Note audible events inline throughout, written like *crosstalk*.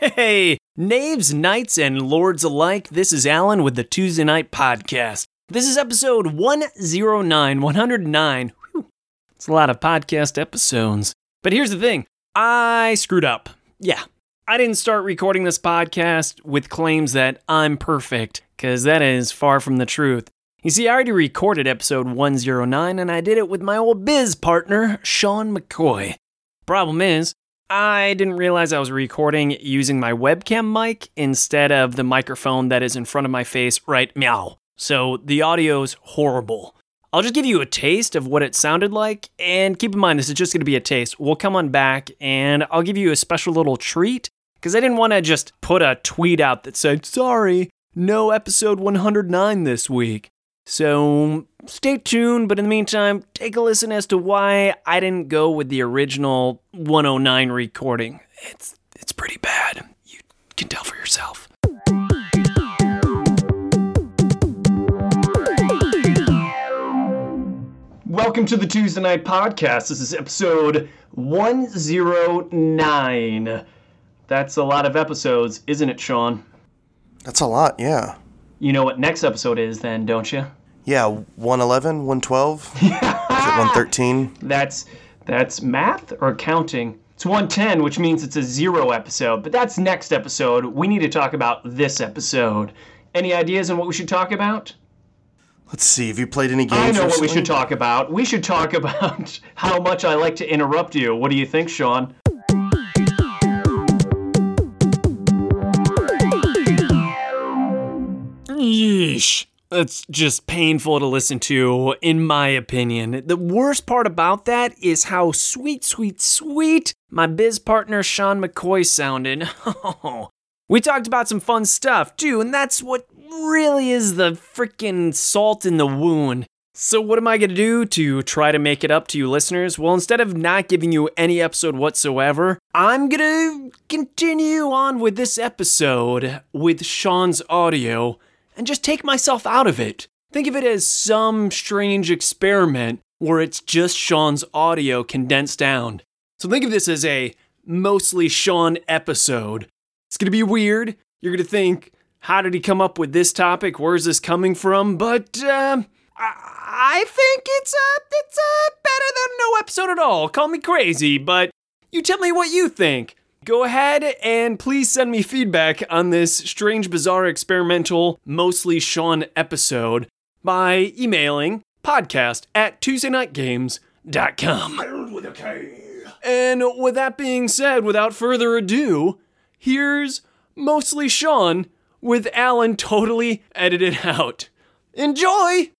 Hey, knaves, knights, and lords alike, this is Alan with the Tuesday Knight Podcast. This is episode 109, 109. It's a lot of podcast episodes. But here's the thing I screwed up. Yeah, I didn't start recording this podcast with claims that I'm perfect, because that is far from the truth. You see, I already recorded episode 109, and I did it with my old biz partner, Sean McCoy. Problem is, I didn't realize I was recording using my webcam mic instead of the microphone that is in front of my face right meow. So the audio's horrible. I'll just give you a taste of what it sounded like, and keep in mind this is just going to be a taste. We'll come on back and I'll give you a special little treat because I didn't want to just put a tweet out that said, sorry, no episode 109 this week. So stay tuned, but in the meantime, take a listen as to why I didn't go with the original 109 recording. It's it's pretty bad. You can tell for yourself. Welcome to the Tuesday Knight Podcast. This is episode 109. That's a lot of episodes, isn't it, Sean? That's a lot, yeah. You know what next episode is then, don't you? Yeah, 111, 112? *laughs* Is it 113? That's that's math or counting. It's 110, which means it's a zero episode. But that's next episode. We need to talk about this episode. Any ideas on what we should talk about? Let's see, have you played any games I know what we should talk about. We should talk *laughs* about how much I like to interrupt you. What do you think, Sean? Yeesh. That's just painful to listen to, in my opinion. The worst part about that is how sweet, sweet, sweet my biz partner Sean McCoy sounded. *laughs* Oh, we talked about some fun stuff too, and that's what really is the freaking salt in the wound. So, what am I gonna do to try to make it up to you listeners? Well, instead of not giving you any episode whatsoever, I'm gonna continue on with this episode with Sean's audio and just take myself out of it. Think of it as some strange experiment where it's just Sean's audio condensed down. So think of this as a mostly Sean episode. It's gonna be weird. You're gonna think, how did he come up with this topic? Where's this coming from? But um, I, think it's a it's a better than no episode at all. Call me crazy, but you tell me what you think. Go ahead and please send me feedback on this strange, bizarre, experimental, mostly Sean episode by emailing podcast at TuesdayKnightGames.com. And with that being said, without further ado, here's mostly Sean with Alan totally edited *laughs* out. Enjoy!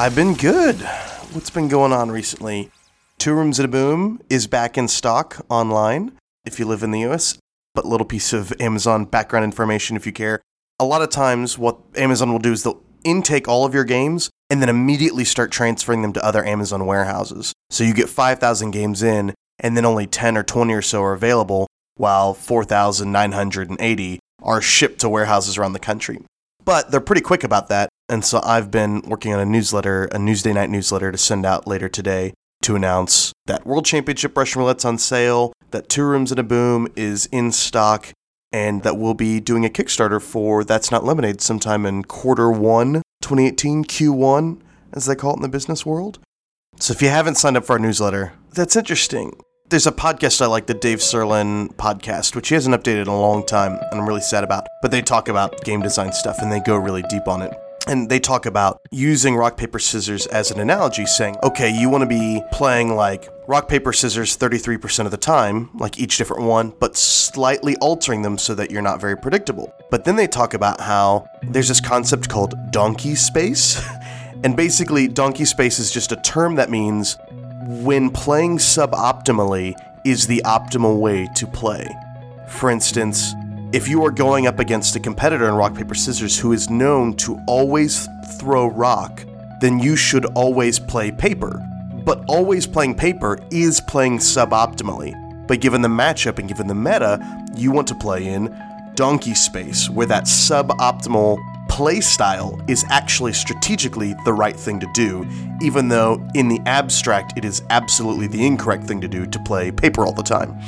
I've been good. What's been going on recently? Two Rooms and a Boom is back in stock online if you live in the US, but little piece of Amazon background information if you care. A lot of times, what Amazon will do is they'll intake all of your games and then immediately start transferring them to other Amazon warehouses. So you get 5,000 games in, and then only 10 or 20 or so are available, while 4,980 are shipped to warehouses around the country. But they're pretty quick about that, and so I've been working on a newsletter, a Newsday night newsletter to send out later today to announce that World Championship Russian Roulette's on sale, that Two Rooms and a Boom is in stock, and that we'll be doing a Kickstarter for That's Not Lemonade sometime in quarter one, 2018, Q1, as they call it in the business world. So if you haven't signed up for our newsletter, that's interesting. There's a podcast I like, the Dave Sirlin podcast, which he hasn't updated in a long time, and I'm really sad about. But they talk about game design stuff and they go really deep on it. And they talk about using rock, paper, scissors as an analogy, saying, okay, you want to be playing like rock, paper, scissors 33% of the time, like each different one, but slightly altering them so that you're not very predictable. But then they talk about how there's this concept called donkey space. *laughs* and basically, donkey space is just a term that means when playing suboptimally is the optimal way to play. For instance, if you are going up against a competitor in rock, paper, scissors who is known to always throw rock, then you should always play paper. but always playing paper is playing suboptimally. But given the matchup and given the meta, you want to play in Donkey Space, where that suboptimal play style is actually strategically the right thing to do, even though in the abstract it is absolutely the incorrect thing to do to play paper all the time.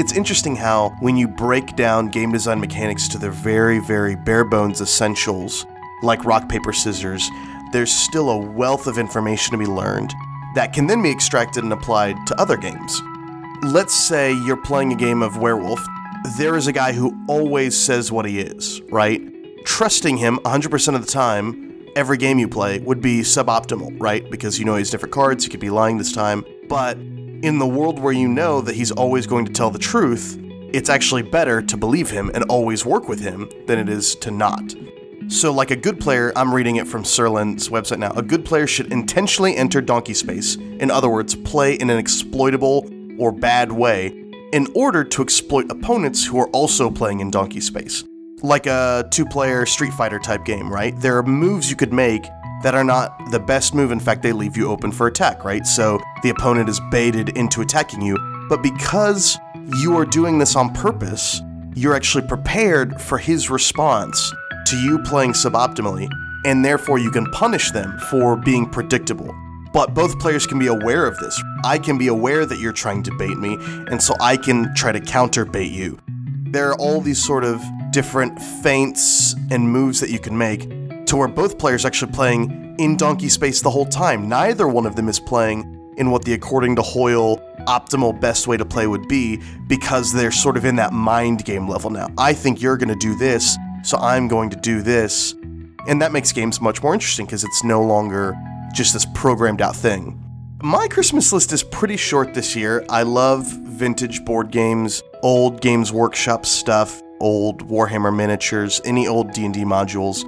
It's interesting how, when you break down game design mechanics to their very, very bare bones essentials, like rock, paper, scissors, there's still a wealth of information to be learned that can then be extracted and applied to other games. Let's say you're playing a game of werewolf. There is a guy who always says what he is, right? Trusting him 100% of the time, every game you play, would be suboptimal, right? Because you know he has different cards, he could be lying this time. But in the world where you know that he's always going to tell the truth, it's actually better to believe him and always work with him than it is to not. So, like a good player, I'm reading it from Sirlin's website now. A good player should intentionally enter donkey space. In other words, play in an exploitable or bad way in order to exploit opponents who are also playing in donkey space. Like a two player Street Fighter type game, right? There are moves you could make that are not the best move. In fact, they leave you open for attack, right? So the opponent is baited into attacking you. But because you are doing this on purpose, you're actually prepared for his response to you playing suboptimally, and therefore you can punish them for being predictable. But both players can be aware of this. I can be aware that you're trying to bait me, and so I can try to counter bait you. There are all these sort of different feints and moves that you can make to where both players actually playing in donkey space the whole time. Neither one of them is playing in what the according to Hoyle optimal best way to play would be because they're sort of in that mind game level now. I think you're going to do this, so I'm going to do this. And that makes games much more interesting because it's no longer just this programmed out thing. My Christmas list is pretty short this year. I love vintage board games, old Games Workshop stuff, old Warhammer miniatures, any old D&D modules.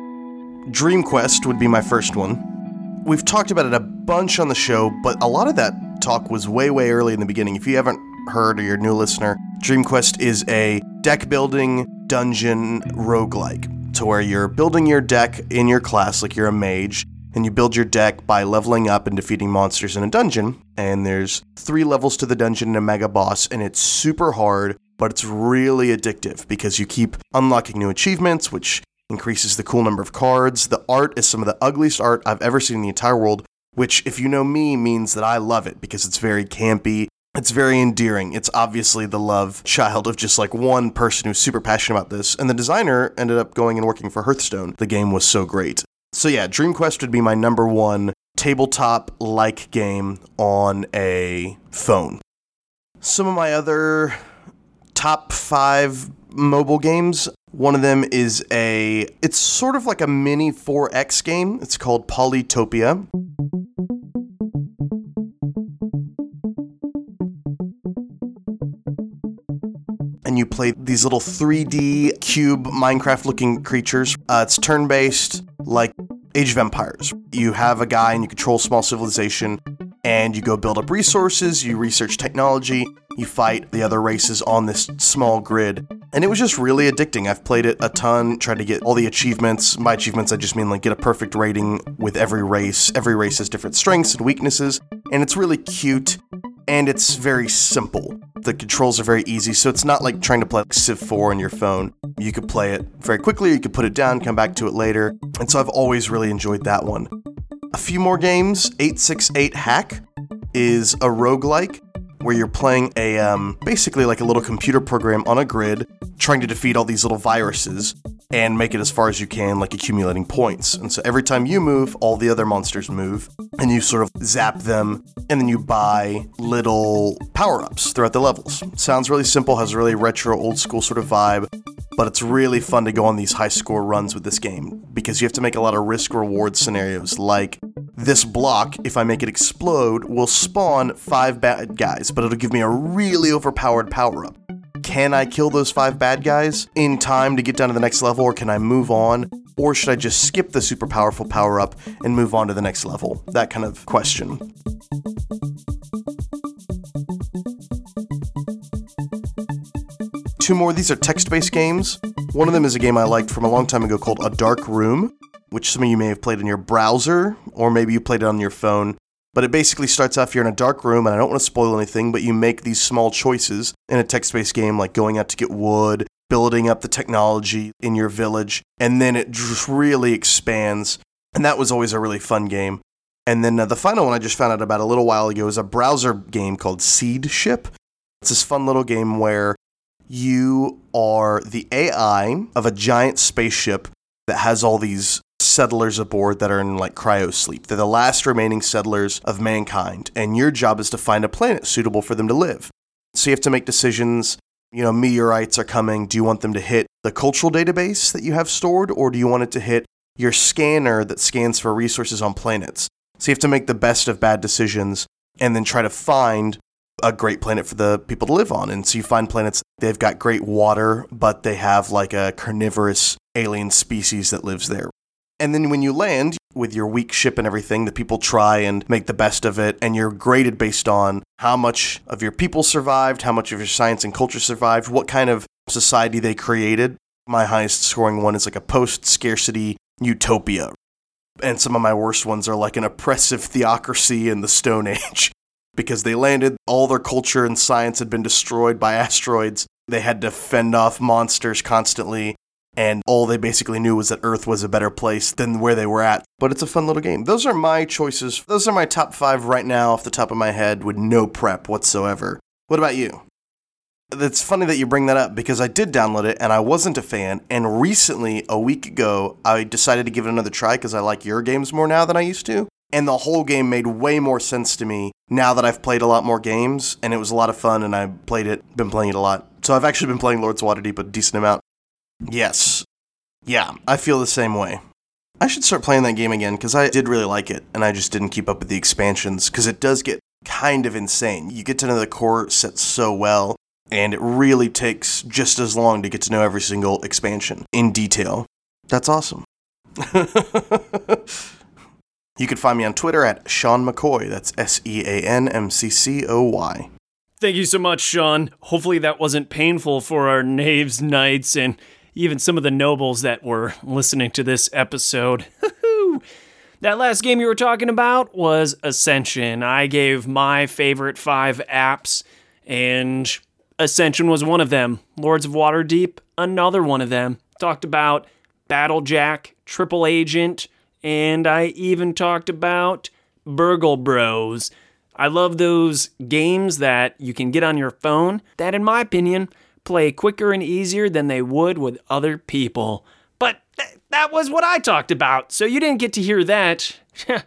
Dream Quest would be my first one. We've talked about it a bunch on the show, but a lot of that talk was way way early in the beginning. If you haven't heard or you're a new listener, Dream Quest is a deck building dungeon roguelike to where you're building your deck in your class like you're a mage and you build your deck by leveling up and defeating monsters in a dungeon. And there's three levels to the dungeon and a mega boss, and it's super hard, but it's really addictive because you keep unlocking new achievements, which increases the cool number of cards. The art is some of the ugliest art I've ever seen in the entire world, which, if you know me, means that I love it because it's very campy. It's very endearing. It's obviously the love child of just like one person who's super passionate about this. And the designer ended up going and working for Hearthstone. The game was so great. So yeah, Dream Quest would be my number one tabletop like game on a phone. Some of my other top five mobile games. One of them is a, it's sort of like a mini 4X game. It's called Polytopia. And you play these little 3D cube Minecraft looking creatures. Uh, it's turn based, like Age of Empires. You have a guy and you control small civilization, and you go build up resources, you research technology, you fight the other races on this small grid. And it was just really addicting. I've played it a ton, tried to get all the achievements. By achievements, I just mean like get a perfect rating with every race. Every race has different strengths and weaknesses, and it's really cute and it's very simple. The controls are very easy, so it's not like trying to play like Civ 4 on your phone. You could play it very quickly, you could put it down, come back to it later, and so I've always really enjoyed that one. A few more games 868 Hack is a roguelike where you're playing a um, basically like a little computer program on a grid trying to defeat all these little viruses and make it as far as you can, like accumulating points. And so every time you move, all the other monsters move, and you sort of zap them, and then you buy little power ups throughout the levels. Sounds really simple, has a really retro, old school sort of vibe, but it's really fun to go on these high score runs with this game because you have to make a lot of risk reward scenarios like this block, if I make it explode, will spawn five bad guys, but it'll give me a really overpowered power up. Can I kill those five bad guys in time to get down to the next level, or can I move on? Or should I just skip the super powerful power up and move on to the next level? That kind of question. Two more, these are text based games. One of them is a game I liked from a long time ago called A Dark Room, which some of you may have played in your browser, or maybe you played it on your phone. But it basically starts off you're in a dark room, and I don't want to spoil anything, but you make these small choices in a text based game, like going out to get wood, building up the technology in your village, and then it just really expands. And that was always a really fun game. And then uh, the final one I just found out about a little while ago is a browser game called Seed Ship. It's this fun little game where you are the AI of a giant spaceship that has all these settlers aboard that are in like cryo sleep. They're the last remaining settlers of mankind, and your job is to find a planet suitable for them to live. So you have to make decisions. You know, meteorites are coming. Do you want them to hit the cultural database that you have stored, or do you want it to hit your scanner that scans for resources on planets? So you have to make the best of bad decisions and then try to find a great planet for the people to live on. And so you find planets, they've got great water, but they have like a carnivorous alien species that lives there. And then when you land with your weak ship and everything, the people try and make the best of it, and you're graded based on how much of your people survived, how much of your science and culture survived, what kind of society they created. My highest scoring one is like a post scarcity utopia. And some of my worst ones are like an oppressive theocracy in the Stone Age. *laughs* because they landed, all their culture and science had been destroyed by asteroids. They had to fend off monsters constantly and all they basically knew was that Earth was a better place than where they were at. But it's a fun little game. Those are my choices. Those are my top five right now off the top of my head with no prep whatsoever. What about you? It's funny that you bring that up because I did download it and I wasn't a fan. And recently, a week ago, I decided to give it another try because I like your games more now than I used to. And the whole game made way more sense to me now that I've played a lot more games. And it was a lot of fun and I played it, been playing it a lot. So I've actually been playing Lords of Waterdeep a decent amount. Yes. Yeah, I feel the same way. I should start playing that game again because I did really like it and I just didn't keep up with the expansions because it does get kind of insane. You get to know the core set so well and it really takes just as long to get to know every single expansion in detail. That's awesome. *laughs* you can find me on Twitter at Sean McCoy. That's S E A N M C C O Y. Thank you so much, Sean. Hopefully, that wasn't painful for our knaves, knights, and even some of the nobles that were listening to this episode. *laughs* that last game you were talking about was Ascension. I gave my favorite five apps, and Ascension was one of them. Lords of Waterdeep, another one of them. Talked about Battlejack, Triple Agent, and I even talked about Burgle Bros. I love those games that you can get on your phone that, in my opinion, play quicker and easier than they would with other people. But th- that was what I talked about, so you didn't get to hear that. *laughs*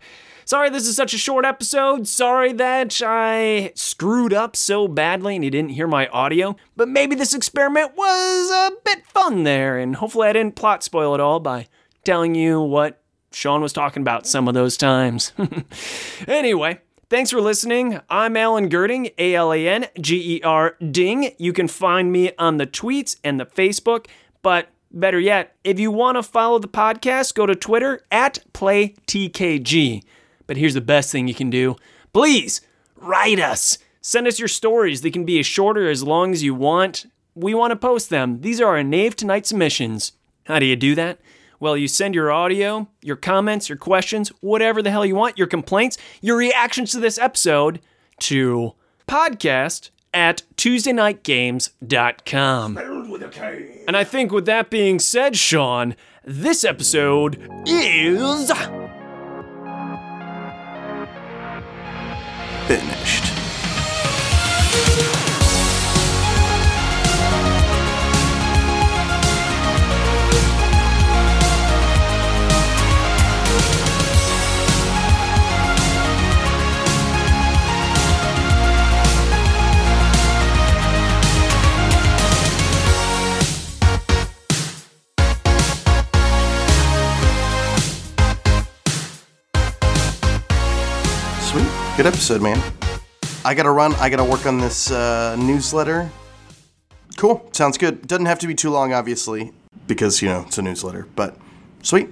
Sorry this is such a short episode. Sorry that I screwed up so badly and you didn't hear my audio. But maybe this experiment was a bit fun there, and hopefully I didn't plot spoil it all by telling you what Sean was talking about some of those times. *laughs* anyway, Thanks for listening. I'm Alan Gerding, A L A N G E R Ding. You can find me on the tweets and the Facebook, but better yet, if you want to follow the podcast, go to Twitter at PlayTKG. But here's the best thing you can do please write us. Send us your stories. They can be as short or as long as you want. We want to post them. These are our Knave Tonight submissions. How do you do that? Well, you send your audio, your comments, your questions, whatever the hell you want, your complaints, your reactions to this episode to podcast at TuesdayKnightGames.com. And I think with that being said, Sean, this episode is. Finished. Good episode, man. I gotta run. I gotta work on this uh, newsletter. Cool. Sounds good. Doesn't have to be too long, obviously, because, you know, it's a newsletter. But sweet.